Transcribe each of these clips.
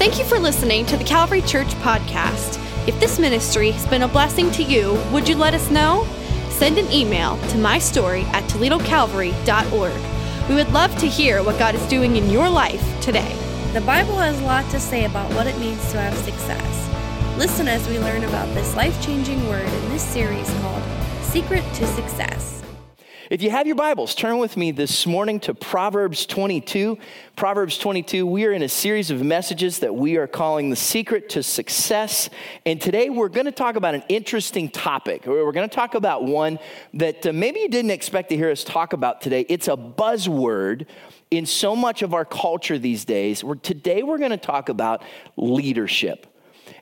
Thank you for listening to the Calvary Church podcast. If this ministry has been a blessing to you, would you let us know? Send an email to mystory at toledocalvary.org. We would love to hear what God is doing in your life today. The Bible has a lot to say about what it means to have success. Listen as we learn about this life changing word in this series called Secret to Success. If you have your Bibles, turn with me this morning to Proverbs 22. Proverbs 22, we are in a series of messages that we are calling The Secret to Success. And today we're going to talk about an interesting topic. We're going to talk about one that uh, maybe you didn't expect to hear us talk about today. It's a buzzword in so much of our culture these days. Today we're going to talk about leadership.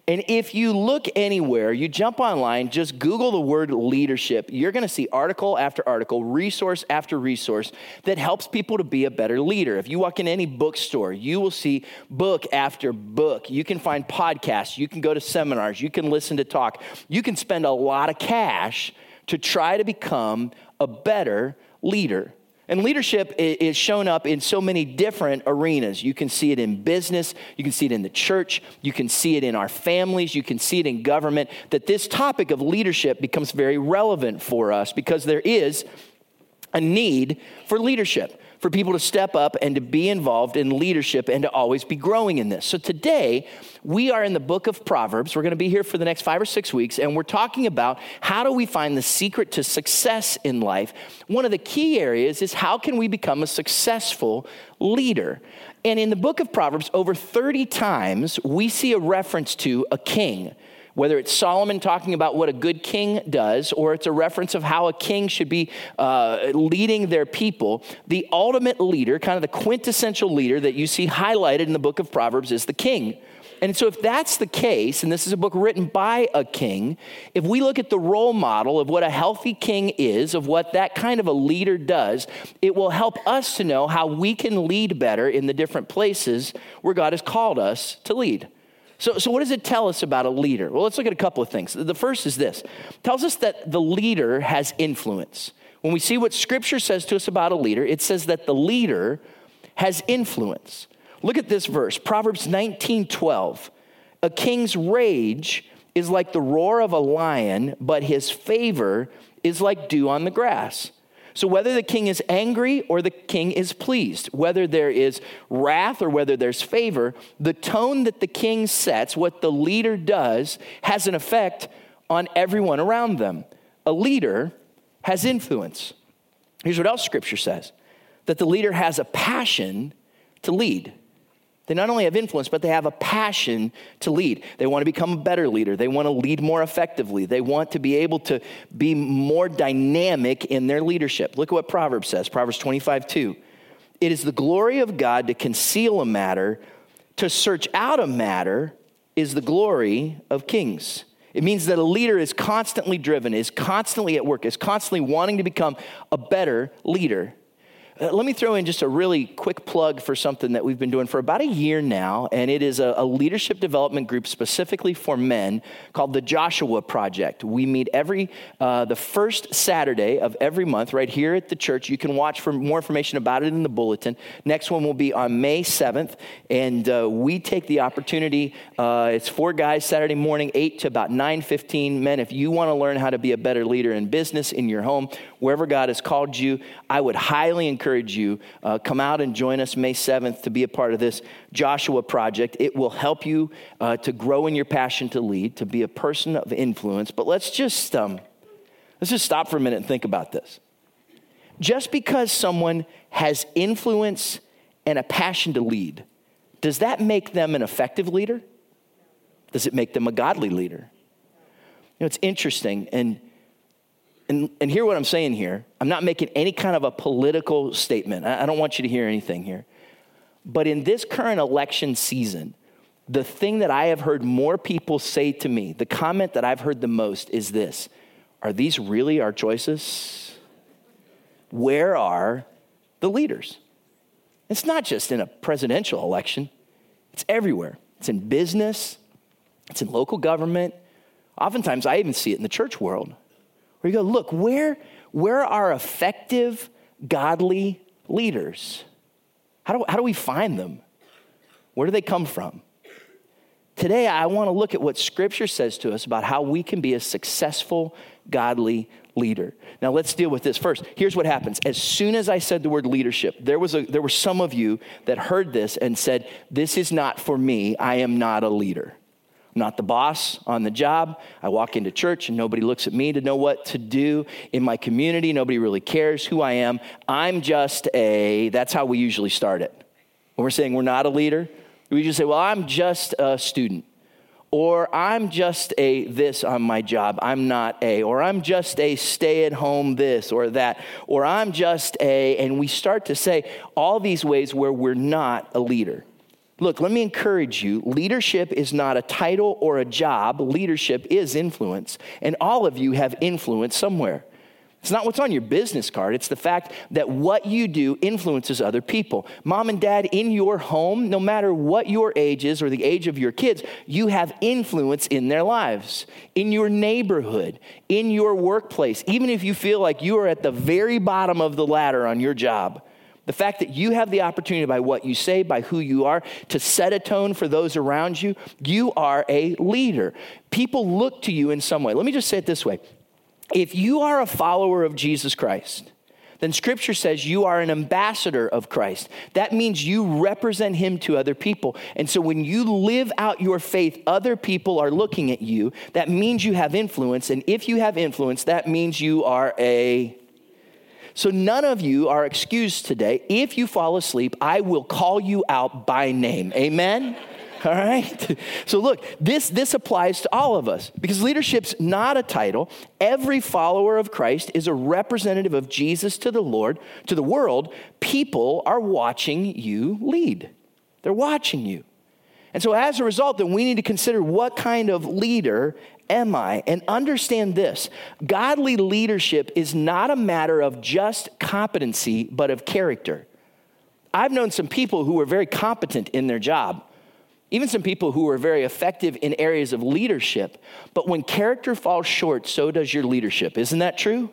And if you look anywhere, you jump online, just Google the word leadership, you're to see article after article, resource after resource that helps people to be a better leader. If you walk in any bookstore, you will see book after book. You can find podcasts, you can go to seminars, you can listen to talk. You can spend a lot of cash to try to become a better leader. And leadership is shown up in so many different arenas. You can see it in business, you can see it in the church, you can see it in our families, you can see it in government. That this topic of leadership becomes very relevant for us because there is a need for leadership for people to step up and to be involved in leadership and to always be growing in this. So today, we are in the book of Proverbs. We're going to be here for the next five or six weeks, and we're talking about how do we find the secret to success in life. One of the key areas is how can we become a successful leader? And in the book of Proverbs, over 30 times, we see a reference to a king whether it's Solomon talking about what a good king does, or it's a reference of how a king should be uh, leading their people, the ultimate leader, kind of the quintessential leader that you see highlighted in the book of Proverbs, is the king. And so, if that's the case, and this is a book written by a king, if we look at the role model of what a healthy king is, of what that kind of a leader does, it will help us to know how we can lead better in the different places where God has called us to lead. So, so what does it tell us about a leader? Well, let's look at a couple of things. The first is this it tells us that the leader has influence. When we see what scripture says to us about a leader, it says that the leader has influence. Look at this verse, Proverbs 19 12. A king's rage is like the roar of a lion, but his favor is like dew on the grass. So, whether the king is angry or the king is pleased, whether there is wrath or whether there's favor, the tone that the king sets, what the leader does, has an effect on everyone around them. A leader has influence. Here's what else scripture says that the leader has a passion to lead. They not only have influence, but they have a passion to lead. They want to become a better leader. They want to lead more effectively. They want to be able to be more dynamic in their leadership. Look at what Proverbs says Proverbs 25 2. It is the glory of God to conceal a matter, to search out a matter is the glory of kings. It means that a leader is constantly driven, is constantly at work, is constantly wanting to become a better leader. Uh, let me throw in just a really quick plug for something that we've been doing for about a year now, and it is a, a, leadership development group specifically for men called the Joshua Project. We meet every uh, the first Saturday of every month right here at the church. You can watch for more information about it in the bulletin. Next one will be on May seventh, and uh, we take the opportunity. Uh, it's for guys Saturday morning, eight to about nine fifteen. Men, if you want to learn how to be a better leader in business, in your home, wherever God has called you, I would highly encourage encourage you uh, come out and join us May 7th to be a part of this Joshua project. It will help you uh, to grow in your passion to lead, to be a person of influence. But let's just, um, let's just stop for a minute and think about this. Just because someone has influence and a passion to lead, does that make them an effective leader? Does it make them a godly leader? You know, it's interesting, and and, and hear what I'm saying here. I'm not making any kind of a political statement. I, I don't want you to hear anything here. But in this current election season, the thing that I have heard more people say to me, the comment that I've heard the most is this Are these really our choices? Where are the leaders? It's not just in a presidential election, it's everywhere. It's in business, it's in local government. Oftentimes, I even see it in the church world. Where you go, look, where, where are effective, godly leaders? How do, how do we find them? Where do they come from? Today, I want to look at what Scripture says to us about how we can be a successful, godly leader. Now, let's deal with this first. Here's what happens. As soon as I said the word leadership, there, was a, there were some of you that heard this and said, This is not for me. I am not a leader. Not the boss on the job. I walk into church and nobody looks at me to know what to do in my community. Nobody really cares who I am. I'm just a, that's how we usually start it. When we're saying we're not a leader, we just say, well, I'm just a student. Or I'm just a this on my job. I'm not a. Or I'm just a stay at home this or that. Or I'm just a. And we start to say all these ways where we're not a leader. Look, let me encourage you leadership is not a title or a job, leadership is influence. And all of you have influence somewhere. It's not what's on your business card, it's the fact that what you do influences other people. Mom and dad, in your home, no matter what your age is or the age of your kids, you have influence in their lives, in your neighborhood, in your workplace, even if you feel like you are at the very bottom of the ladder on your job. The fact that you have the opportunity by what you say, by who you are, to set a tone for those around you, you are a leader. People look to you in some way. Let me just say it this way if you are a follower of Jesus Christ, then scripture says you are an ambassador of Christ. That means you represent him to other people. And so when you live out your faith, other people are looking at you. That means you have influence. And if you have influence, that means you are a. So none of you are excused today. If you fall asleep, I will call you out by name. Amen? All right? So look, this, this applies to all of us because leadership's not a title. Every follower of Christ is a representative of Jesus to the Lord, to the world. People are watching you lead. They're watching you. And so as a result, then we need to consider what kind of leader am I? And understand this godly leadership is not a matter of just competency, but of character. I've known some people who were very competent in their job even some people who were very effective in areas of leadership. But when character falls short, so does your leadership. Isn't that true?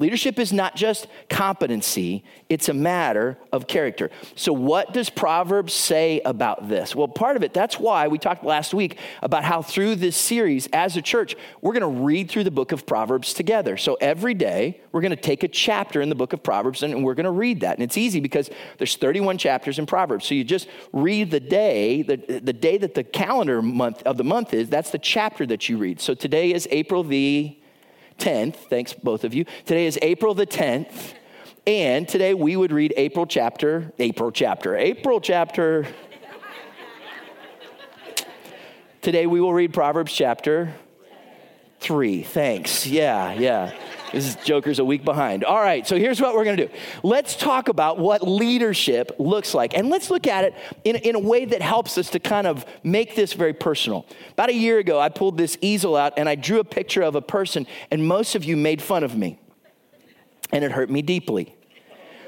Leadership is not just competency, it's a matter of character. So, what does Proverbs say about this? Well, part of it, that's why we talked last week about how through this series as a church, we're going to read through the book of Proverbs together. So, every day, we're going to take a chapter in the book of Proverbs and we're going to read that. And it's easy because there's 31 chapters in Proverbs. So, you just read the day, the, the day that the calendar month of the month is, that's the chapter that you read. So, today is April the 10th. Thanks, both of you. Today is April the 10th. And today we would read April chapter, April chapter, April chapter. today we will read Proverbs chapter 3. Thanks. Yeah, yeah. This Joker's a week behind. All right, so here's what we're going to do. Let's talk about what leadership looks like. And let's look at it in, in a way that helps us to kind of make this very personal. About a year ago, I pulled this easel out and I drew a picture of a person, and most of you made fun of me. And it hurt me deeply.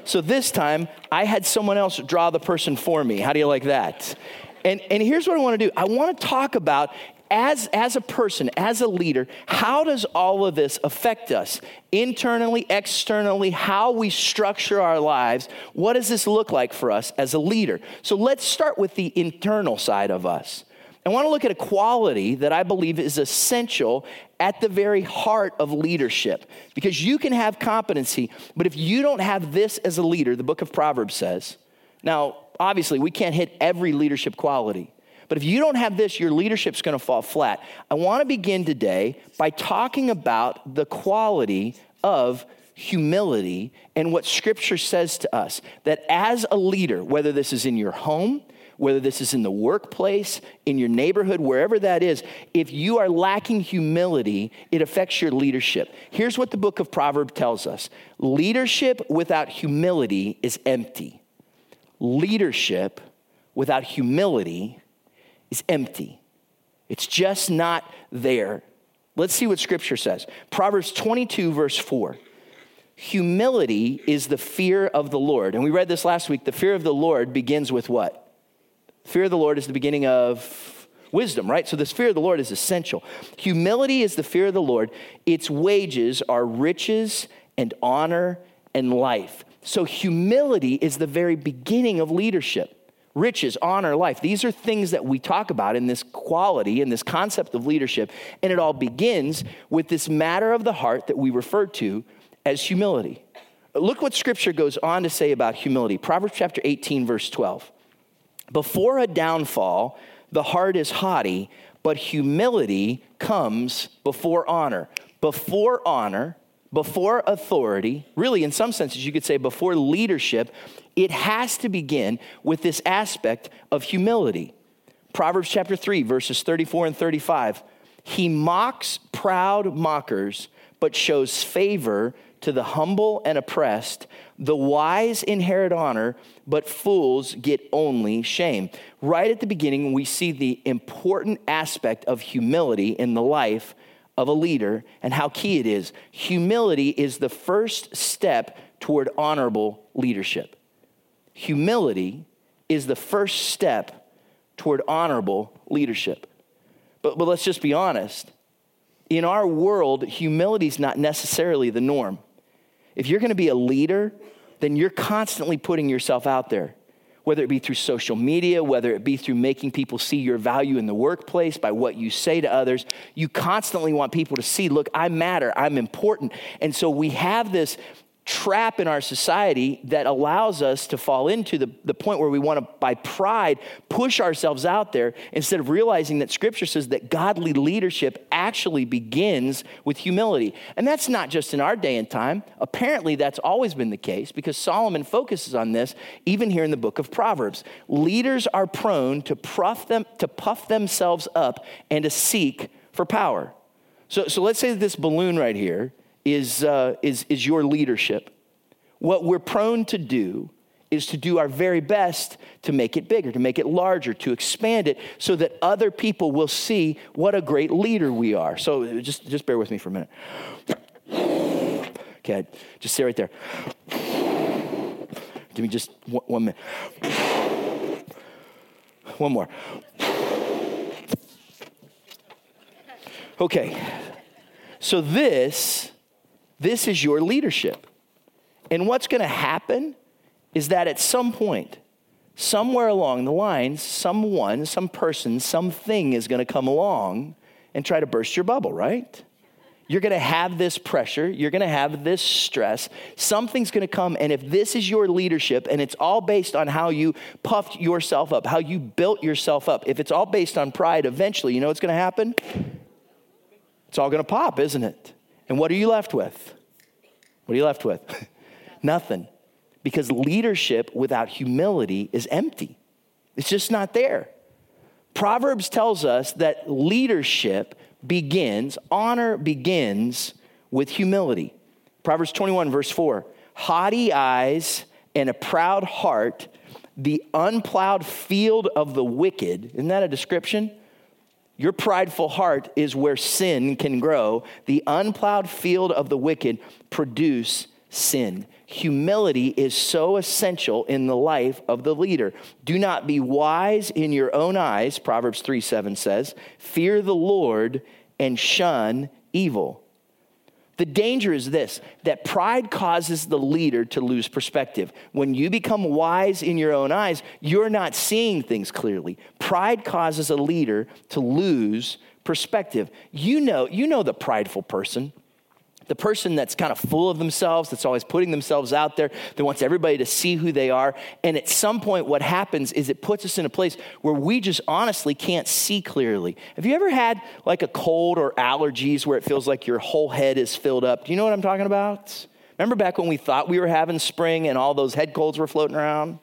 So this time, I had someone else draw the person for me. How do you like that? And, and here's what I want to do I want to talk about as, as a person, as a leader, how does all of this affect us internally, externally, how we structure our lives? What does this look like for us as a leader? So let's start with the internal side of us. I want to look at a quality that I believe is essential at the very heart of leadership. Because you can have competency, but if you don't have this as a leader, the book of Proverbs says, now, obviously, we can't hit every leadership quality. But if you don't have this, your leadership's going to fall flat. I want to begin today by talking about the quality of humility and what scripture says to us that as a leader, whether this is in your home, whether this is in the workplace, in your neighborhood, wherever that is, if you are lacking humility, it affects your leadership. Here's what the book of Proverbs tells us leadership without humility is empty. Leadership without humility is empty. It's just not there. Let's see what scripture says. Proverbs 22, verse 4. Humility is the fear of the Lord. And we read this last week. The fear of the Lord begins with what? Fear of the Lord is the beginning of wisdom, right? So this fear of the Lord is essential. Humility is the fear of the Lord. Its wages are riches and honor and life. So humility is the very beginning of leadership riches, honor, life. These are things that we talk about in this quality, in this concept of leadership. And it all begins with this matter of the heart that we refer to as humility. Look what scripture goes on to say about humility. Proverbs chapter 18, verse 12. Before a downfall, the heart is haughty, but humility comes before honor. Before honor, before authority, really, in some senses, you could say before leadership, it has to begin with this aspect of humility. Proverbs chapter 3, verses 34 and 35. He mocks proud mockers, but shows favor to the humble and oppressed. The wise inherit honor, but fools get only shame. Right at the beginning, we see the important aspect of humility in the life of a leader and how key it is. Humility is the first step toward honorable leadership. Humility is the first step toward honorable leadership. But, but let's just be honest. In our world, humility is not necessarily the norm. If you're going to be a leader, then you're constantly putting yourself out there whether it be through social media, whether it be through making people see your value in the workplace by what you say to others. You constantly want people to see, look, I matter, I'm important. And so we have this trap in our society that allows us to fall into the, the point where we want to, by pride, push ourselves out there instead of realizing that Scripture says that godly leadership actually begins with humility. And that's not just in our day and time. Apparently, that's always been the case because Solomon focuses on this even here in the book of Proverbs. Leaders are prone to puff, them, to puff themselves up and to seek for power. So, so let's say this balloon right here is, uh, is, is your leadership. What we're prone to do is to do our very best to make it bigger, to make it larger, to expand it so that other people will see what a great leader we are. So just, just bear with me for a minute. Okay, just stay right there. Give me just one, one minute. One more. Okay, so this this is your leadership. And what's going to happen is that at some point, somewhere along the lines, someone, some person, something is going to come along and try to burst your bubble, right? You're going to have this pressure. You're going to have this stress. Something's going to come. And if this is your leadership and it's all based on how you puffed yourself up, how you built yourself up, if it's all based on pride, eventually, you know what's going to happen? It's all going to pop, isn't it? And what are you left with? What are you left with? Nothing. Because leadership without humility is empty, it's just not there. Proverbs tells us that leadership begins, honor begins with humility. Proverbs 21, verse 4 haughty eyes and a proud heart, the unplowed field of the wicked. Isn't that a description? Your prideful heart is where sin can grow. The unplowed field of the wicked produce sin. Humility is so essential in the life of the leader. Do not be wise in your own eyes, Proverbs 3 7 says. Fear the Lord and shun evil. The danger is this that pride causes the leader to lose perspective. When you become wise in your own eyes, you're not seeing things clearly. Pride causes a leader to lose perspective. You know, you know the prideful person the person that's kind of full of themselves, that's always putting themselves out there, that wants everybody to see who they are. And at some point, what happens is it puts us in a place where we just honestly can't see clearly. Have you ever had like a cold or allergies where it feels like your whole head is filled up? Do you know what I'm talking about? Remember back when we thought we were having spring and all those head colds were floating around?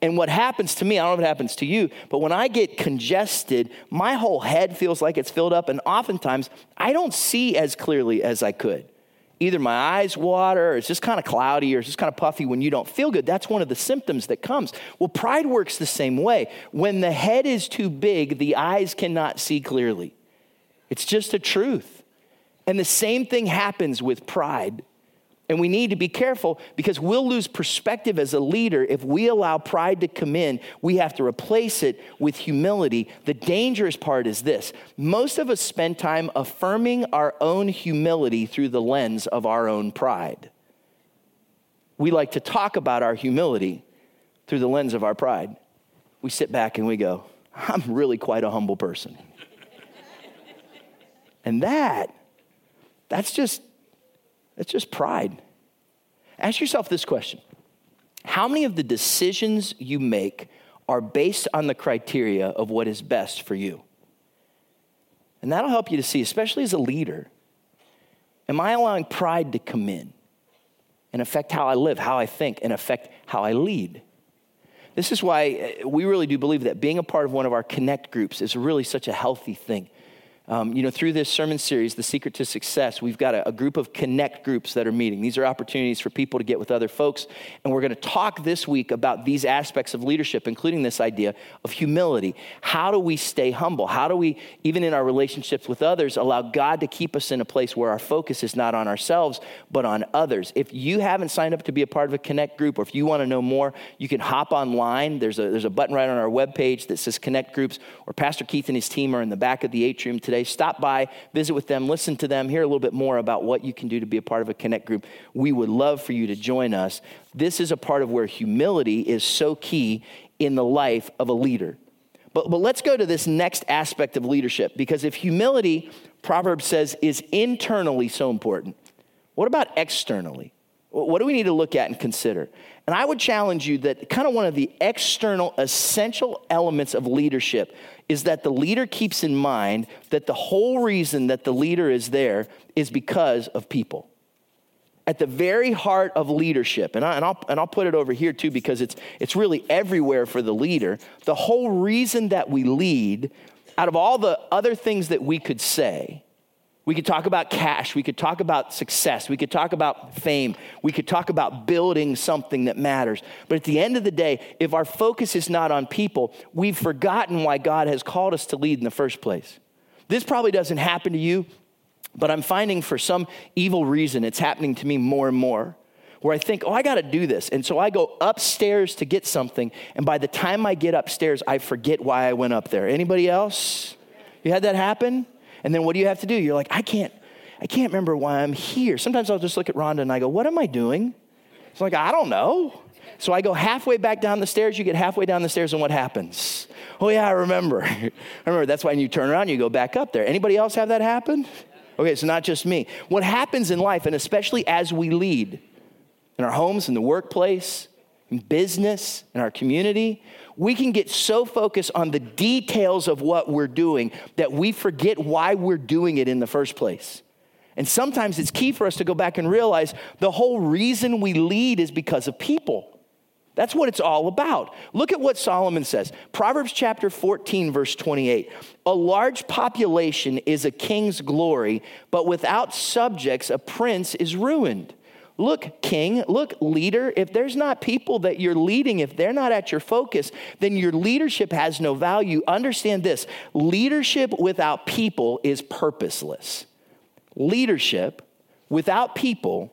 And what happens to me, I don't know if it happens to you, but when I get congested, my whole head feels like it's filled up, and oftentimes I don't see as clearly as I could. Either my eyes water, or it's just kind of cloudy, or it's just kind of puffy when you don't feel good. That's one of the symptoms that comes. Well, pride works the same way. When the head is too big, the eyes cannot see clearly. It's just a truth. And the same thing happens with pride. And we need to be careful because we'll lose perspective as a leader if we allow pride to come in. We have to replace it with humility. The dangerous part is this most of us spend time affirming our own humility through the lens of our own pride. We like to talk about our humility through the lens of our pride. we sit back and we go, I'm really quite a humble person. and that, that's just, that's just pride. Ask yourself this question How many of the decisions you make are based on the criteria of what is best for you? And that'll help you to see, especially as a leader, am I allowing pride to come in and affect how I live, how I think, and affect how I lead? This is why uh, we really do believe that being a part of one of our connect groups is really such a healthy thing. Um, you know, through this sermon series, The Secret to Success, we've got a, a, group of connect groups that are meeting. These are opportunities for people to get with other folks. And we're going to talk this week about these aspects of leadership, including this idea of humility. How do we stay humble? How do we, even in our relationships with others, allow God to keep us in a place where our focus is not on ourselves, but on others? If you haven't signed up to be a part of a connect group, or if you want to know more, you can hop online. There's a, there's a button right on our webpage that says connect groups, or Pastor Keith and his team are in the back of the atrium today today. Stop by, visit with them, listen to them, hear a little bit more about what you can do to be a part of a Connect group. We would love for you to join us. This is a part of where humility is so key in the life of a leader. But, but let's go to this next aspect of leadership because if humility, Proverbs says, is internally so important, what about externally? What do we need to look at and consider? And I would challenge you that kind of one of the external essential elements of leadership is that the leader keeps in mind that the whole reason that the leader is there is because of people. At the very heart of leadership, and, I, will and I'll put it over here too because it's, it's really everywhere for the leader. The whole reason that we lead, out of all the other things that we could say, we could talk about cash. We could talk about success. We could talk about fame. We could talk about building something that matters. But at the end of the day, if our focus is not on people, we've forgotten why God has called us to lead in the first place. This probably doesn't happen to you, but I'm finding for some evil reason it's happening to me more and more. Where I think, oh, I got to do this. And so I go upstairs to get something. And by the time I get upstairs, I forget why I went up there. Anybody else? You had that happen? And then what do you have to do? You're like, I can't, I can't remember why I'm here. Sometimes I'll just look at Rhonda and I go, what am I doing? It's like, I don't know. So I go halfway back down the stairs. You get halfway down the stairs, and what happens? Oh, yeah, I remember. I remember that's why you turn around, you go back up there. Anybody else have that happen? Okay, so not just me. What happens in life, and especially as we lead in our homes, in the workplace, in business, in our community, we can get so focused on the details of what we're doing that we forget why we're doing it in the first place. And sometimes it's key for us to go back and realize the whole reason we lead is because of people. That's what it's all about. Look at what Solomon says. Proverbs chapter 14, verse 28. A large population is a king's glory, but without subjects, a prince is ruined. Look, king, look, leader, if there's not people that you're leading, if they're not at your focus, then your leadership has no value. Understand this leadership without people is purposeless. Leadership without people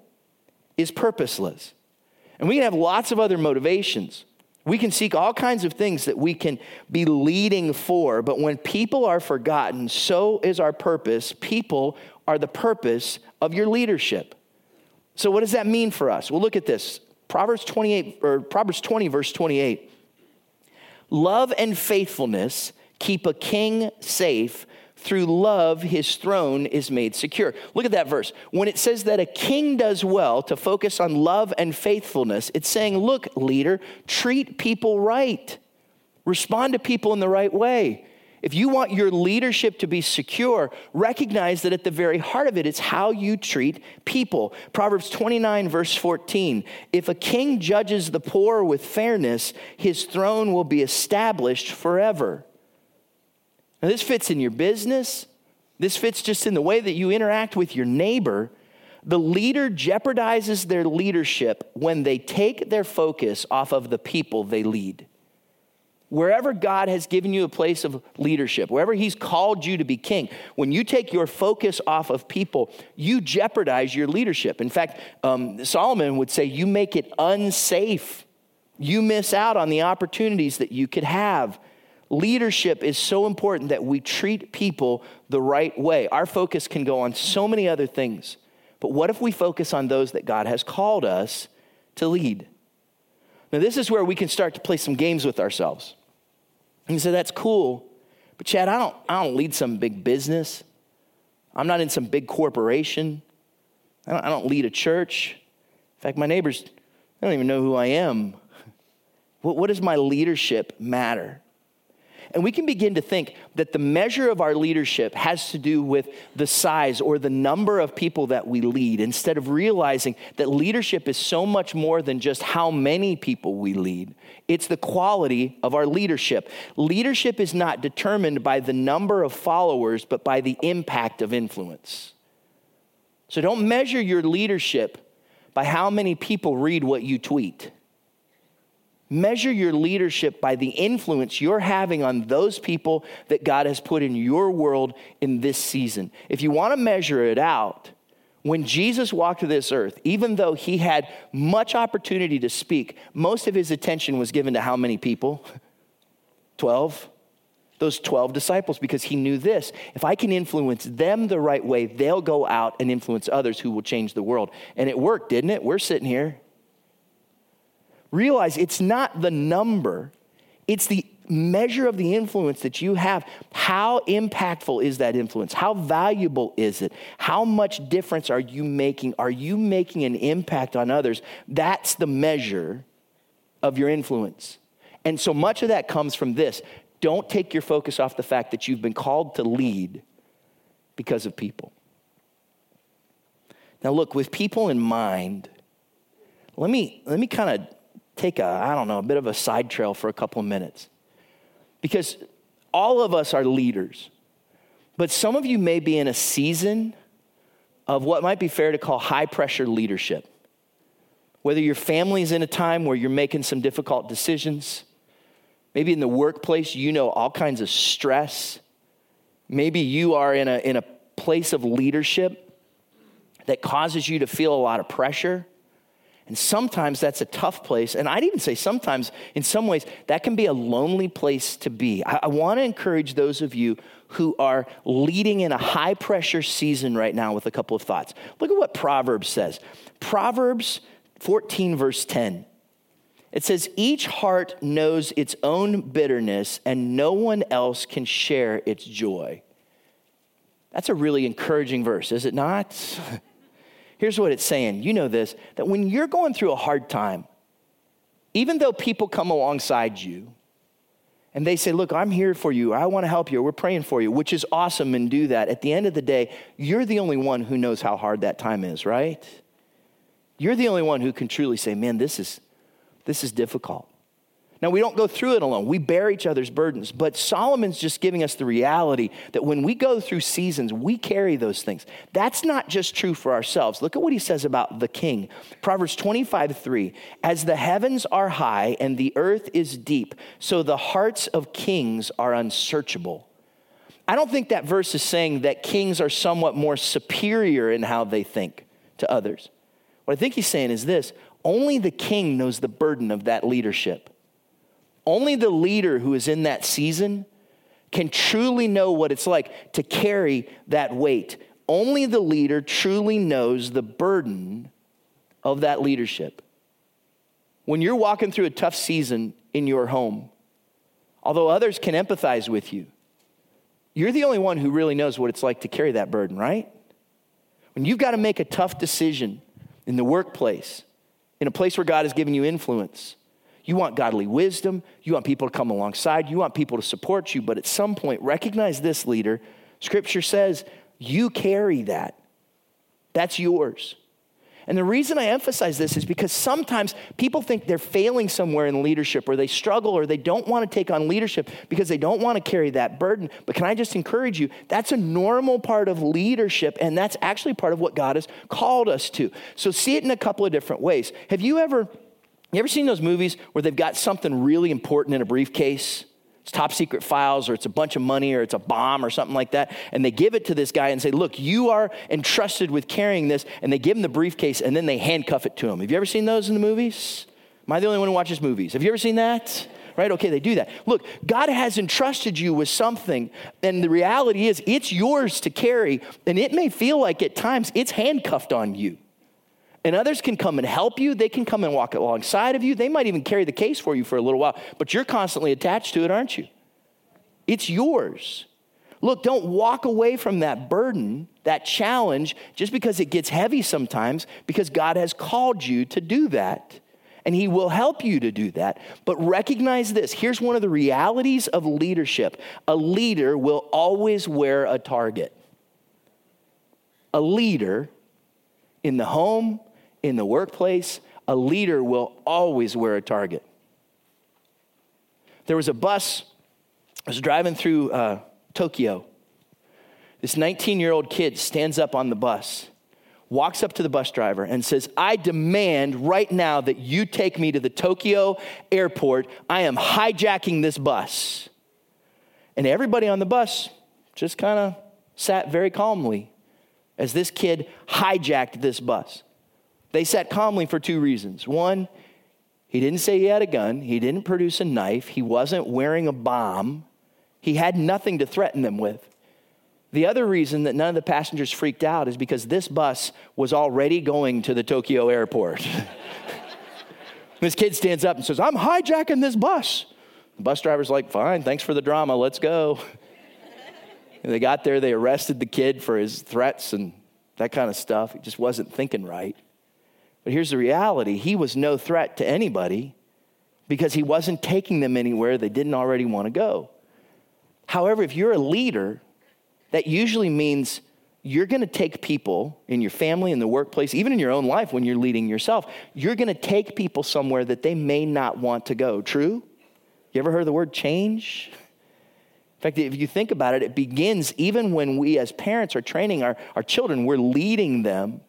is purposeless. And we can have lots of other motivations. We can seek all kinds of things that we can be leading for, but when people are forgotten, so is our purpose. People are the purpose of your leadership. So what does that mean for us? Well, look at this. Proverbs 28 or Proverbs 20 verse 28. Love and faithfulness keep a king safe. Through love, his throne is made secure. Look at that verse. When it says that a king does well to focus on love and faithfulness, it's saying, look, leader, treat people right. Respond to people in the right way. If you want your leadership to be secure, recognize that at the very heart of it, it's how you treat people. Proverbs 29, verse 14 If a king judges the poor with fairness, his throne will be established forever. Now, this fits in your business, this fits just in the way that you interact with your neighbor. The leader jeopardizes their leadership when they take their focus off of the people they lead wherever God has given you a place of leadership, wherever He's called you to be king, when you take your focus off of people, you jeopardize your leadership. In fact, um, Solomon would say you make it unsafe. You miss out on the opportunities that you could have. Leadership is so important that we treat people the right way. Our focus can go on so many other things. But what if we focus on those that God has called us to lead? Now, this is where we can start to play some games with ourselves. And you say, that's cool. But Chad, I don't, I don't lead some big business. I'm not in some big corporation. I don't, I don't lead a church. In fact, my neighbors, they don't even know who I am. What, what does my leadership matter? And we can begin to think that the measure of our leadership has to do with the size or the number of people that we lead, instead of realizing that leadership is so much more than just how many people we lead. It's the quality of our leadership. Leadership is not determined by the number of followers, but by the impact of influence. So don't measure your leadership by how many people read what you tweet. Measure your leadership by the influence you're having on those people that God has put in your world in this season. If you want to measure it out, when Jesus walked to this earth, even though he had much opportunity to speak, most of his attention was given to how many people? 12. Those 12 disciples, because he knew this. If I can influence them the right way, they'll go out and influence others who will change the world. And it worked, didn't it? We're sitting here realize it's not the number, it's the measure of the influence that you have. How impactful is that influence? How valuable is it? How much difference are you making? Are you making an impact on others? That's the measure of your influence. And so much of that comes from this. Don't take your focus off the fact that you've been called to lead because of people. Now, look, with people in mind, let me, let me kind of take a, I don't know, a bit of a side trail for a couple of minutes. Because all of us are leaders, but some of you may be in a season of what might be fair to call high pressure leadership. Whether your family's in a time where you're making some difficult decisions, maybe in the workplace, you know all kinds of stress. Maybe you are in a, in a place of leadership that causes you to feel a lot of pressure. And sometimes that's a tough place. And I'd even say sometimes, in some ways, that can be a lonely place to be. I, I want to encourage those of you who are leading in a high pressure season right now with a couple of thoughts. Look at what Proverbs says Proverbs 14, verse 10. It says, Each heart knows its own bitterness, and no one else can share its joy. That's a really encouraging verse, is it not? Here's what it's saying you know this that when you're going through a hard time, even though people come alongside you and they say, Look, I'm here for you, I want to help you, we're praying for you, which is awesome and do that. At the end of the day, you're the only one who knows how hard that time is, right? You're the only one who can truly say, Man, this is, this is difficult. Now, we don't go through it alone. We bear each other's burdens. But Solomon's just giving us the reality that when we go through seasons, we carry those things. That's not just true for ourselves. Look at what he says about the king. Proverbs 25 3. As the heavens are high and the earth is deep, so the hearts of kings are unsearchable. I don't think that verse is saying that kings are somewhat more superior in how they think to others. What I think he's saying is this only the king knows the burden of that leadership. Only the leader who is in that season can truly know what it's like to carry that weight. Only the leader truly knows the burden of that leadership. When you're walking through a tough season in your home, although others can empathize with you, you're the only one who really knows what it's like to carry that burden, right? When you've got to make a tough decision in the workplace, in a place where God has given you influence, you want godly wisdom. You want people to come alongside. You want people to support you. But at some point, recognize this, leader. Scripture says you carry that. That's yours. And the reason I emphasize this is because sometimes people think they're failing somewhere in leadership or they struggle or they don't want to take on leadership because they don't want to carry that burden. But can I just encourage you? That's a normal part of leadership, and that's actually part of what God has called us to. So see it in a couple of different ways. Have you ever you ever seen those movies where they've got something really important in a briefcase? It's top secret files, or it's a bunch of money, or it's a bomb, or something like that. And they give it to this guy and say, Look, you are entrusted with carrying this. And they give him the briefcase and then they handcuff it to him. Have you ever seen those in the movies? Am I the only one who watches movies? Have you ever seen that? Right? Okay, they do that. Look, God has entrusted you with something, and the reality is it's yours to carry, and it may feel like at times it's handcuffed on you. And others can come and help you. They can come and walk alongside of you. They might even carry the case for you for a little while, but you're constantly attached to it, aren't you? It's yours. Look, don't walk away from that burden, that challenge, just because it gets heavy sometimes, because God has called you to do that. And He will help you to do that. But recognize this here's one of the realities of leadership a leader will always wear a target. A leader in the home, in the workplace, a leader will always wear a target. There was a bus, I was driving through uh, Tokyo. This 19 year old kid stands up on the bus, walks up to the bus driver, and says, I demand right now that you take me to the Tokyo airport. I am hijacking this bus. And everybody on the bus just kind of sat very calmly as this kid hijacked this bus. They sat calmly for two reasons. One, he didn't say he had a gun, he didn't produce a knife, he wasn't wearing a bomb, he had nothing to threaten them with. The other reason that none of the passengers freaked out is because this bus was already going to the Tokyo airport. this kid stands up and says, I'm hijacking this bus. The bus driver's like, Fine, thanks for the drama, let's go. and they got there, they arrested the kid for his threats and that kind of stuff. He just wasn't thinking right. But here's the reality he was no threat to anybody because he wasn't taking them anywhere they didn't already want to go. However, if you're a leader, that usually means you're going to take people in your family, in the workplace, even in your own life when you're leading yourself, you're going to take people somewhere that they may not want to go. True? You ever heard the word change? In fact, if you think about it, it begins even when we as parents are training our, our children, we're leading them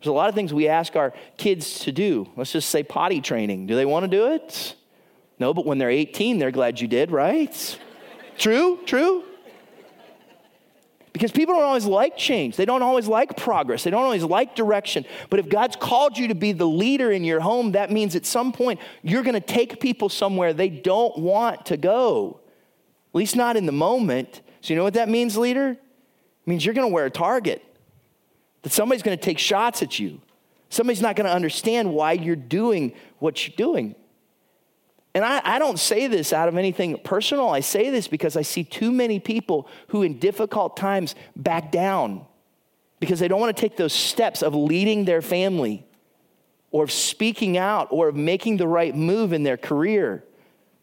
there's a lot of things we ask our kids to do. Let's just say potty training. Do they want to do it? No, but when they're 18, they're glad you did, right? true? True? Because people don't always like change. They don't always like progress. They don't always like direction. But if God's called you to be the leader in your home, that means at some point you're going to take people somewhere they don't want to go. At least not in the moment. So, you know what that means, leader? It means you're going to wear a target. That somebody's going to take shots at you. Somebody's not going to understand why you're doing what you're doing. And I, I, don't say this out of anything personal. I say this because I see too many people who, in difficult times, back down because they don't want to take those steps of leading their family or of speaking out or of making the right move in their career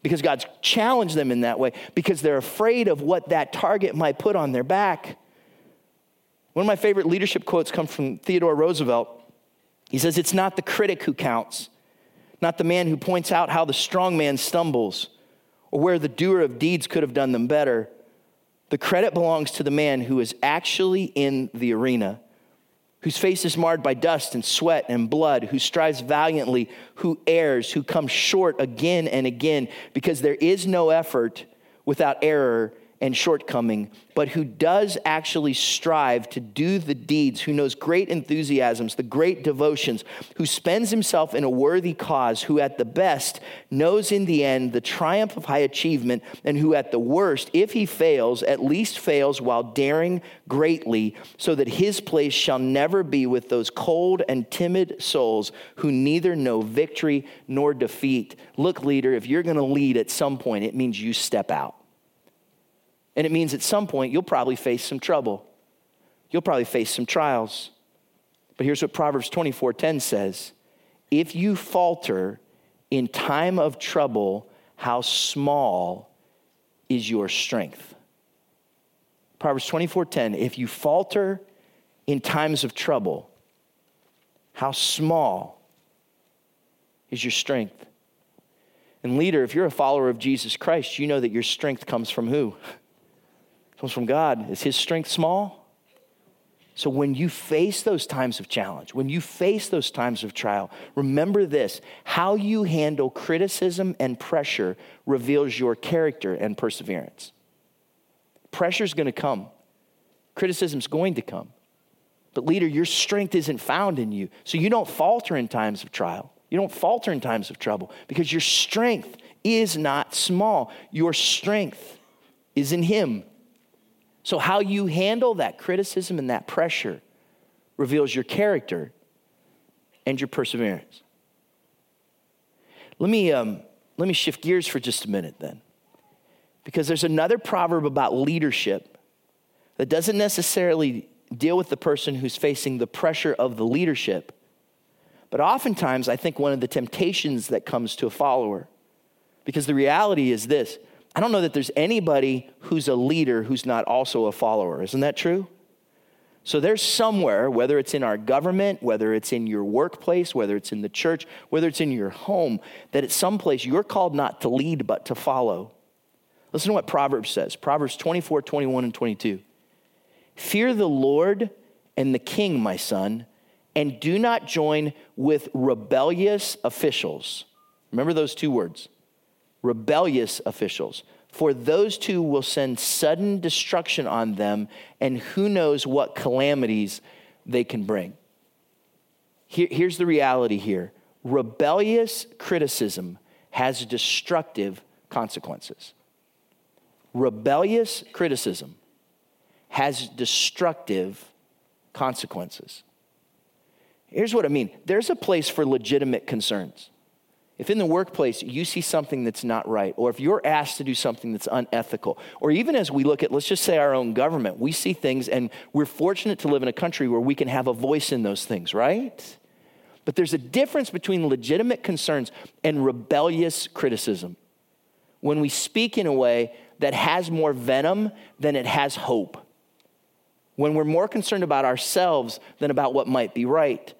because God's challenged them in that way because they're afraid of what that target might put on their back. One of my favorite leadership quotes come from Theodore Roosevelt. He says, It's not the critic who counts, not the man who points out how the strong man stumbles or where the doer of deeds could have done them better. The credit belongs to the man who is actually in the arena, whose face is marred by dust and sweat and blood, who strives valiantly, who errs, who comes short again and again, because there is no effort without error and shortcoming, but who does actually strive to do the deeds, who knows great enthusiasms, the great devotions, who spends himself in a worthy cause, who at the best knows in the end the triumph of high achievement, and who at the worst, if he fails, at least fails while daring greatly, so that his place shall never be with those cold and timid souls who neither know victory nor defeat. Look, leader, if you're going to lead at some point, it means you step out. And it means at some point you'll probably face some trouble. You'll probably face some trials. But here's what Proverbs 24:10 says, "If you falter in time of trouble, how small is your strength?" Proverbs 24:10, "If you falter in times of trouble, how small is your strength?" And leader, if you're a follower of Jesus Christ, you know that your strength comes from who? comes from God. Is his strength small? So when you face those times of challenge, when you face those times of trial, remember this how you handle criticism and pressure reveals your character and perseverance. Pressure is going to come, criticism is going to come. But, leader, your strength isn't found in you. So you don't falter in times of trial. You don't falter in times of trouble because your strength is not small. Your strength is in Him. So, how you handle that criticism and that pressure reveals your character and your perseverance. Let me, um, let me shift gears for just a minute then. because there's another proverb about leadership that doesn't necessarily deal with the person who's facing the pressure of the leadership. But oftentimes, I think one of the temptations that comes to a follower, because the reality is this I don't know that there's anybody who's a leader who's not also a follower. Isn't that true? So there's somewhere, whether it's in our government, whether it's in your workplace, whether it's in the church, whether it's in your home, that at some place you're called not to lead but to follow. Listen to what Proverbs says Proverbs 24, 21, and 22. Fear the Lord and the king, my son, and do not join with rebellious officials. Remember those two words rebellious officials. For those two will send sudden destruction on them, and who knows what calamities they can bring. Here, here's the reality here rebellious criticism has destructive consequences. Rebellious criticism has destructive consequences. Here's what I mean there's a place for legitimate concerns. If in the workplace you see something that's not right, or if you're asked to do something that's unethical, or even as we look at, let's just say, our own government, we see things and we're fortunate to live in a country where we can have a voice in those things, right? But there's a difference between legitimate concerns and rebellious criticism. When we speak in a way that has more venom than it has hope when we're more concerned about ourselves than about what might be right.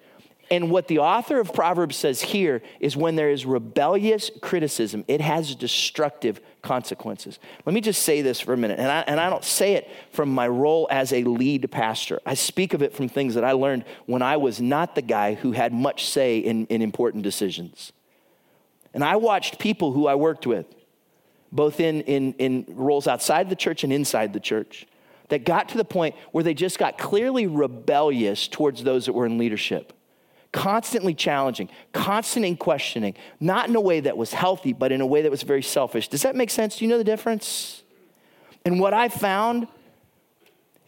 And what the author of Proverbs says here is when there is rebellious criticism, it has destructive consequences. Let me just say this for a minute, and I, and I don't say it from my role as a lead pastor. I speak of it from things that I learned when I was not the guy who had much say in, in important decisions. And I watched people who I worked with, both in, in, in roles outside the church and inside the church, that got to the point where they just got clearly rebellious towards those that were in leadership. Constantly challenging, constantly questioning, not in a way that was healthy, but in a way that was very selfish. Does that make sense? Do you know the difference? And what I found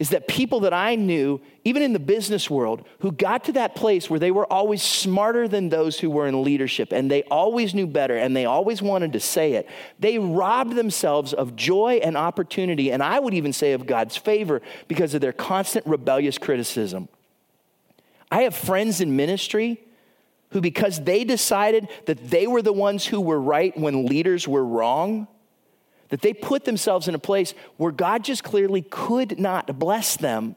is that people that I knew, even in the business world, who got to that place where they were always smarter than those who were in leadership and they always knew better and they always wanted to say it, they robbed themselves of joy and opportunity, and I would even say of God's favor because of their constant rebellious criticism. I have friends in ministry who, because they decided that they were the ones who were right when leaders were wrong, that they put themselves in a place where God just clearly could not bless them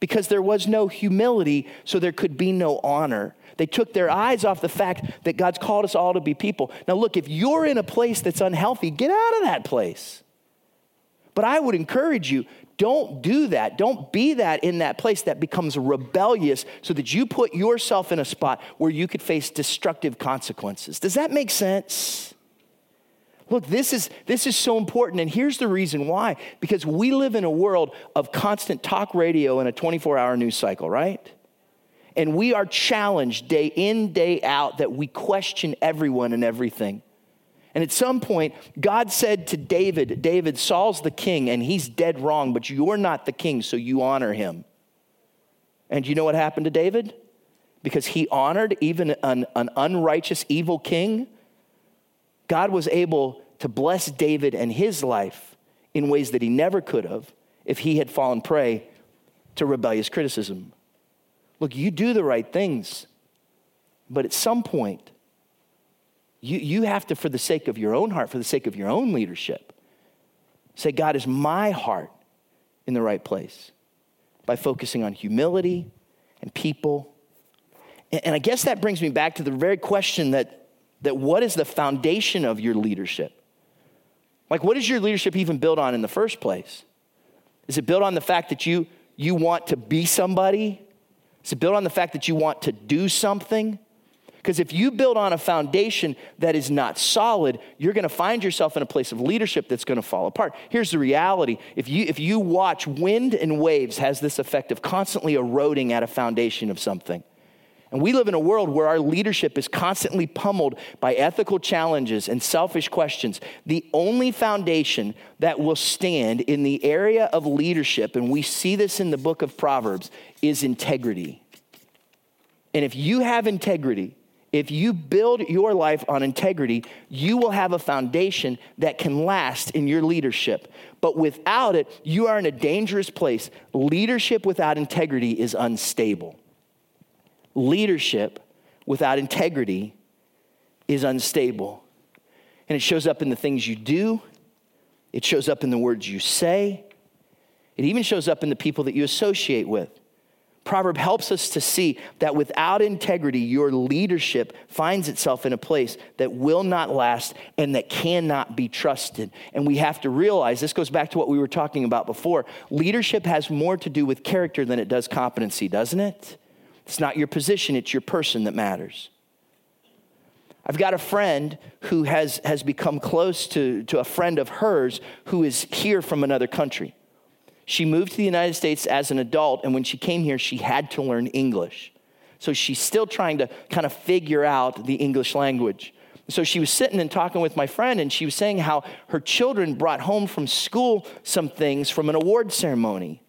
because there was no humility, so there could be no honor. They took their eyes off the fact that God's called us all to be people. Now, look, if you're in a place that's unhealthy, get out of that place. But I would encourage you don't do that. Don't be that in that place that becomes rebellious so that you put yourself in a spot where you could face destructive consequences. Does that make sense? Look, this is, this is so important, and here's the reason why. Because we live in a world of constant talk radio and a 24 hour news cycle, right? And we are challenged day in, day out that we question everyone and everything. And at some point, God said to David, David, Saul's the king and he's dead wrong, but you're not the king, so you honor him. And you know what happened to David? Because he honored even an, an unrighteous, evil king, God was able to bless David and his life in ways that he never could have if he had fallen prey to rebellious criticism. Look, you do the right things, but at some point, you, you have to, for the sake of your own heart, for the sake of your own leadership, say, God, is my heart in the right place? By focusing on humility and people. And, and I guess that brings me back to the very question that, that what is the foundation of your leadership? Like, what is your leadership even built on in the first place? Is it built on the fact that you, you want to be somebody? Is it built on the fact that you want to do something? Because if you build on a foundation that is not solid, you're going to find yourself in a place of leadership that's going to fall apart. Here's the reality if you, if you watch wind and waves, has this effect of constantly eroding at a foundation of something. And we live in a world where our leadership is constantly pummeled by ethical challenges and selfish questions. The only foundation that will stand in the area of leadership, and we see this in the book of Proverbs, is integrity. And if you have integrity, if you build your life on integrity, you will have a foundation that can last in your leadership. But without it, you are in a dangerous place. Leadership without integrity is unstable. Leadership without integrity is unstable. And it shows up in the things you do, it shows up in the words you say, it even shows up in the people that you associate with. Proverb helps us to see that without integrity, your leadership finds itself in a place that will not last and that cannot be trusted. And we have to realize this goes back to what we were talking about before. Leadership has more to do with character than it does competency, doesn't it? It's not your position, it's your person that matters. I've got a friend who has, has become close to, to a friend of hers who is here from another country. She moved to the United States as an adult, and when she came here, she had to learn English. So she's still trying to kind of figure out the English language. So she was sitting and talking with my friend, and she was saying how her children brought home from school some things from an award ceremony.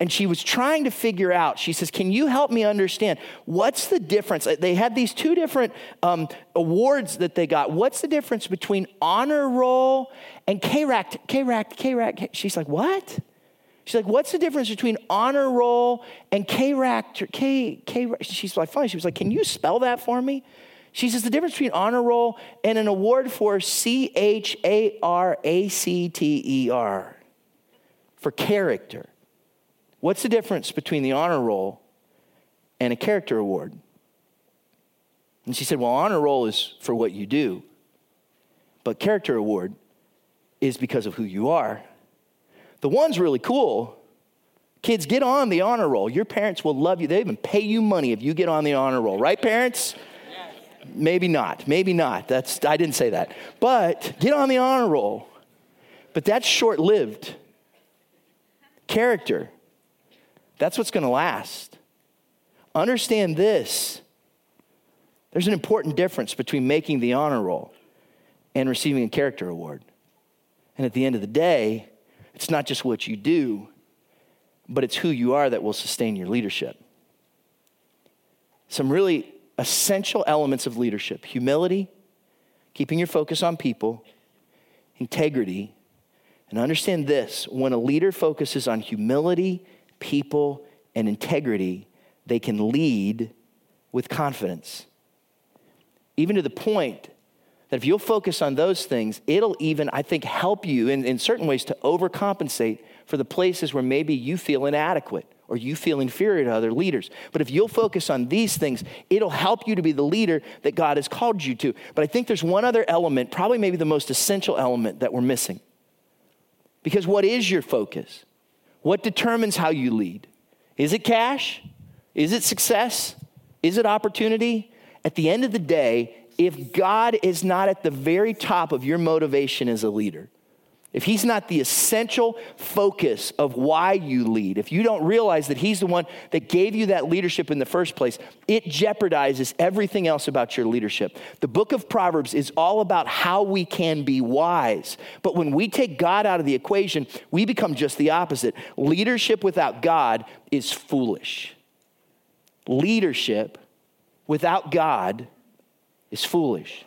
And she was trying to figure out, she says, Can you help me understand what's the difference? They had these two different um, awards that they got. What's the difference between honor roll and KRAC? KRAC, KRAC. She's like, What? She's like, what's the difference between honor roll and KRAC? K, K, she's like, fine. She was like, can you spell that for me? She says, the difference between honor roll and an award for C H A R A C T E R, for character. What's the difference between the honor roll and a character award? And she said, well, honor roll is for what you do, but character award is because of who you are. The one's really cool. Kids, get on the honor roll. Your parents will love you. They even pay you money if you get on the honor roll, right, parents? Maybe not. Maybe not. That's I didn't say that. But get on the honor roll. But that's short-lived. Character. That's what's going to last. Understand this. There's an important difference between making the honor roll and receiving a character award. And at the end of the day, it's not just what you do, but it's who you are that will sustain your leadership. Some really essential elements of leadership humility, keeping your focus on people, integrity, and understand this when a leader focuses on humility, people, and integrity, they can lead with confidence. Even to the point that if you'll focus on those things, it'll even, I think, help you in, in certain ways to overcompensate for the places where maybe you feel inadequate or you feel inferior to other leaders. But if you'll focus on these things, it'll help you to be the leader that God has called you to. But I think there's one other element, probably maybe the most essential element that we're missing. Because what is your focus? What determines how you lead? Is it cash? Is it success? Is it opportunity? At the end of the day, if God is not at the very top of your motivation as a leader, if he's not the essential focus of why you lead, if you don't realize that he's the one that gave you that leadership in the first place, it jeopardizes everything else about your leadership. The book of Proverbs is all about how we can be wise. But when we take God out of the equation, we become just the opposite. Leadership without God is foolish. Leadership without God is foolish.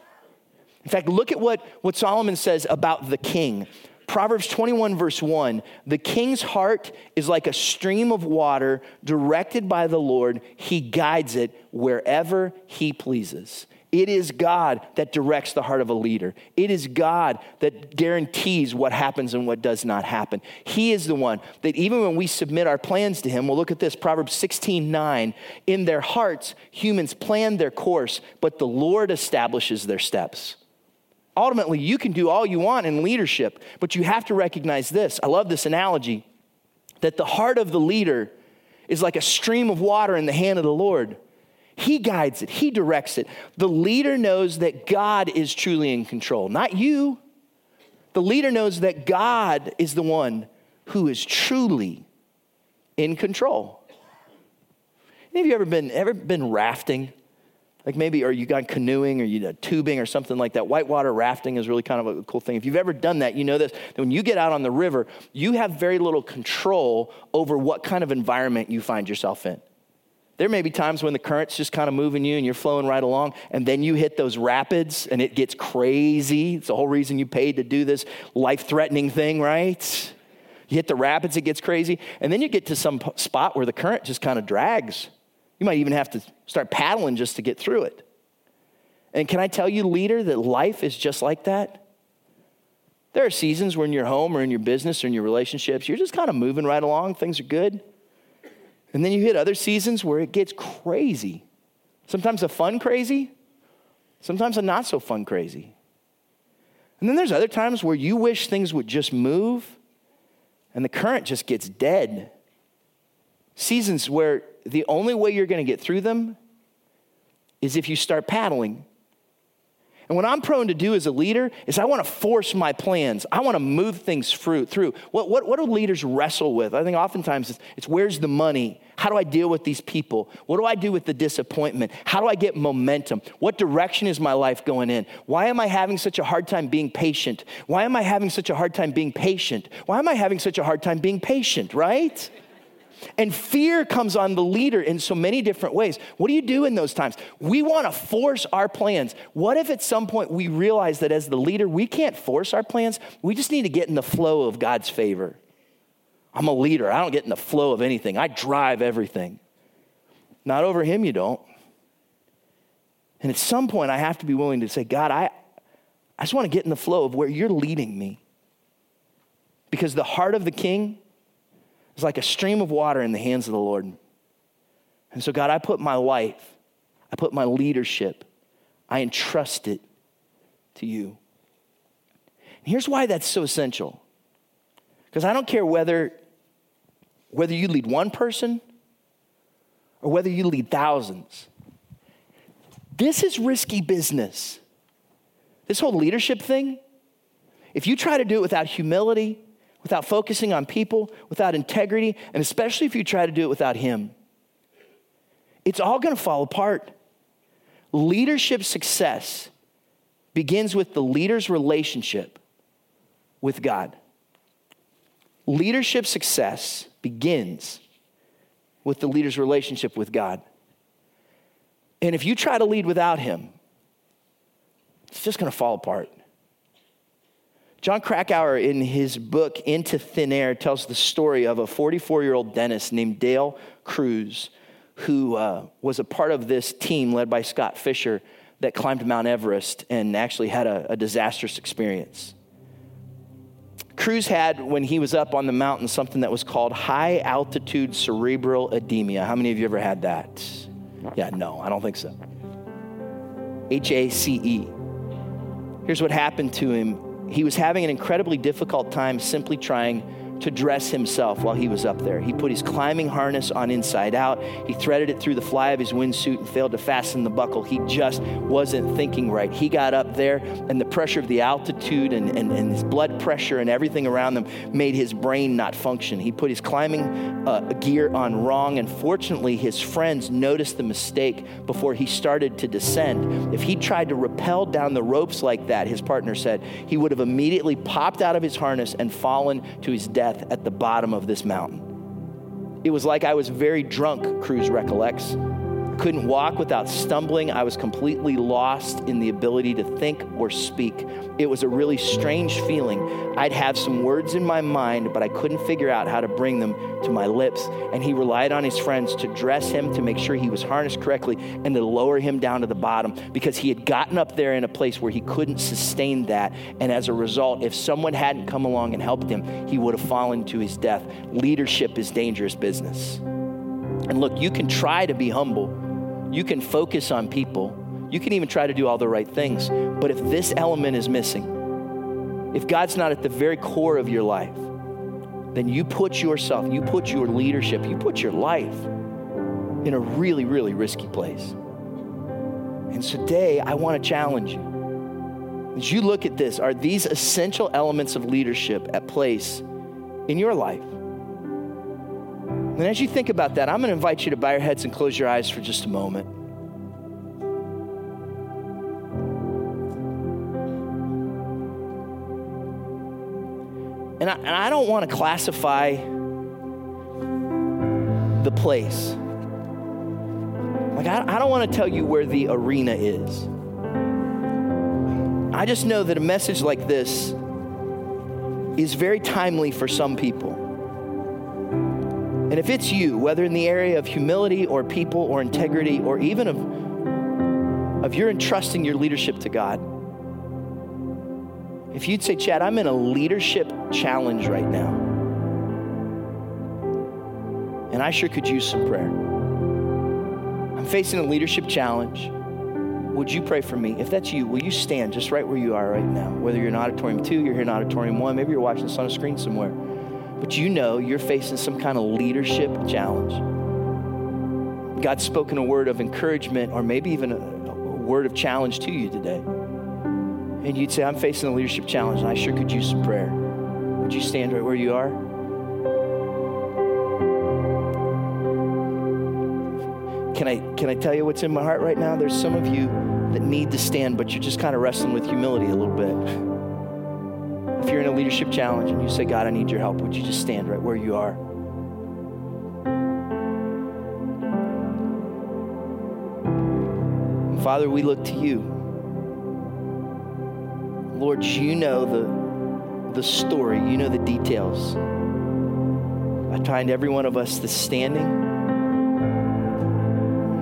In fact, look at what, what Solomon says about the king. Proverbs 21, verse 1 The king's heart is like a stream of water directed by the Lord. He guides it wherever he pleases. It is God that directs the heart of a leader. It is God that guarantees what happens and what does not happen. He is the one that even when we submit our plans to Him, we'll look at this Proverbs 16 9. In their hearts, humans plan their course, but the Lord establishes their steps. Ultimately, you can do all you want in leadership, but you have to recognize this. I love this analogy that the heart of the leader is like a stream of water in the hand of the Lord. He guides it, He directs it. The leader knows that God is truly in control, not you. The leader knows that God is the one who is truly in control. Any of you ever been ever been rafting? Like maybe, or you got canoeing or you did tubing or something like that. Whitewater rafting is really kind of a cool thing. If you've ever done that, you know this. That when you get out on the river, you have very little control over what kind of environment you find yourself in. There may be times when the current's just kind of moving you and you're flowing right along, and then you hit those rapids and it gets crazy. It's the whole reason you paid to do this life threatening thing, right? You hit the rapids, it gets crazy. And then you get to some spot where the current just kind of drags. You might even have to start paddling just to get through it. And can I tell you, leader, that life is just like that? There are seasons when you're home or in your business or in your relationships, you're just kind of moving right along, things are good. And then you hit other seasons where it gets crazy. Sometimes a fun crazy, sometimes a not so fun crazy. And then there's other times where you wish things would just move and the current just gets dead. Seasons where the only way you're going to get through them is if you start paddling. And what I'm prone to do as a leader is I want to force my plans. I want to move things through. through. What, what, what do leaders wrestle with? I think oftentimes it's, it's where's the money? How do I deal with these people? What do I do with the disappointment? How do I get momentum? What direction is my life going in? Why am I having such a hard time being patient? Why am I having such a hard time being patient? Why am I having such a hard time being patient, right? And fear comes on the leader in so many different ways. What do you do in those times? We want to force our plans. What if at some point we realize that as the leader, we can't force our plans? We just need to get in the flow of God's favor. I'm a leader. I don't get in the flow of anything, I drive everything. Not over Him, you don't. And at some point, I have to be willing to say, God, I, I just want to get in the flow of where you're leading me. Because the heart of the king is like a stream of water in the hands of the Lord. And so, God, I put my life, I put my leadership, I entrust it to you. And here's why that's so essential. Because I don't care whether, whether you lead one person or whether you lead thousands. This is risky business. This whole leadership thing, if you try to do it without humility, without focusing on people, without integrity, and especially if you try to do it without Him, it's all going to fall apart. Leadership success begins with the leader's relationship with God. Leadership success begins with the leader's relationship with God. And if you try to lead without Him, it's just going to fall apart. Jon Krakauer, in his book Into Thin Air, tells the story of a 44 year old dentist named Dale Kruse, who uh, was a part of this team led by Scott Fischer that climbed Mount Everest and actually had a, a disastrous experience. Kruse had, when he was up on the mountain, something that was called high altitude cerebral edema. How many of you ever had that? Yeah, no, I don't think so. H A C E. Here's what happened to him he was having an incredibly difficult time simply trying to dress himself while he was up there. He put his climbing harness on inside out. He threaded it through the fly of his windsuit and failed to fasten the buckle. He just wasn't thinking right. He got up there, and the pressure of the altitude and, and, and his blood pressure and everything around them made his brain not function. He put his climbing uh, gear on wrong, and fortunately, his friends noticed the mistake before he started to descend. If he tried to rappel down the ropes like that, his partner said, he would have immediately popped out of his harness and fallen to his death death at the bottom of this mountain. It was like I was very drunk, Kruse recollects couldn't walk without stumbling. I was completely lost in the ability to think or speak. It was a really strange feeling. I'd have some words in my mind, but I couldn't figure out how to bring them to my lips. And he relied on his friends to dress him, to make sure he was harnessed correctly, and to lower him down to the bottom because he had gotten up there in a place where he couldn't sustain that. And as a result, if someone hadn't come along and helped him, he would have fallen to his death. Leadership is dangerous business. And look, you can try to be humble you can focus on people. You can even try to do all the right things. But if this element is missing, if God's not at the very core of your life, then you put yourself, you put your leadership, you put your life in a really, really risky place. And today, I want to challenge you. As you look at this, are these essential elements of leadership at place in your life? And as you think about that, I'm going to invite you to bow your heads and close your eyes for just a moment. And I, and I don't want to classify the place. Like, I, I don't want to tell you where the arena is. I just know that a message like this is very timely for some people. And if it's you, whether in the area of humility or people or integrity or even of, of your entrusting your leadership to God, if you'd say, Chad, I'm in a leadership challenge right now, and I sure could use some prayer. I'm facing a leadership challenge would you pray for me? If that's you, will you stand just right where you are right now? Whether you're in auditorium two, you're here in auditorium one, maybe you're watching this on a screen somewhere. But you know you're facing some kind of leadership challenge. God's spoken a word of encouragement or maybe even a, a word of challenge to you today. And you'd say, I'm facing a leadership challenge and I sure could use some prayer. Would you stand right where you are? Can I, can I tell you what's in my heart right now? There's some of you that need to stand, but you're just kind of wrestling with humility a little bit. If you're in a leadership challenge and you say, God, I need your help, would you just stand right where you are? Father, we look to you. Lord, you know the, the story, you know the details. Behind every one of us that's standing,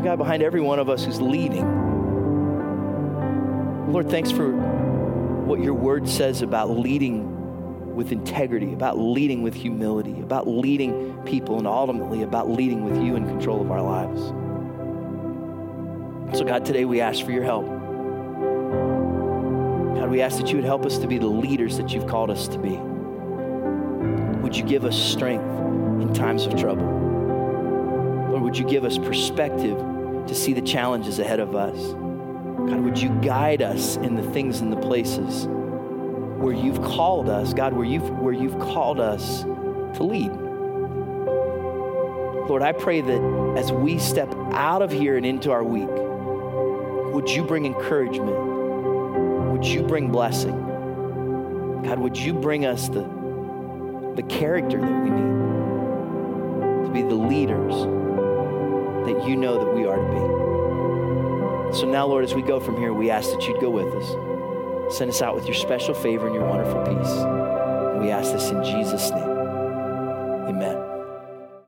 God, behind every one of us who's leading. Lord, thanks for what your word says about leading with integrity, about leading with humility, about leading people, and ultimately about leading with you in control of our lives. So, God, today we ask for your help. God, we ask that you would help us to be the leaders that you've called us to be. Would you give us strength in times of trouble? Lord, would you give us perspective to see the challenges ahead of us? God, would you guide us in the things and the places where you've called us, God, where you've, where you've called us to lead? Lord, I pray that as we step out of here and into our week, would you bring encouragement? Would you bring blessing? God, would you bring us the, the character that we need to be the leaders that you know that we are to be? So now, Lord, as we go from here, we ask that you'd go with us. Send us out with your special favor and your wonderful peace. We ask this in Jesus' name.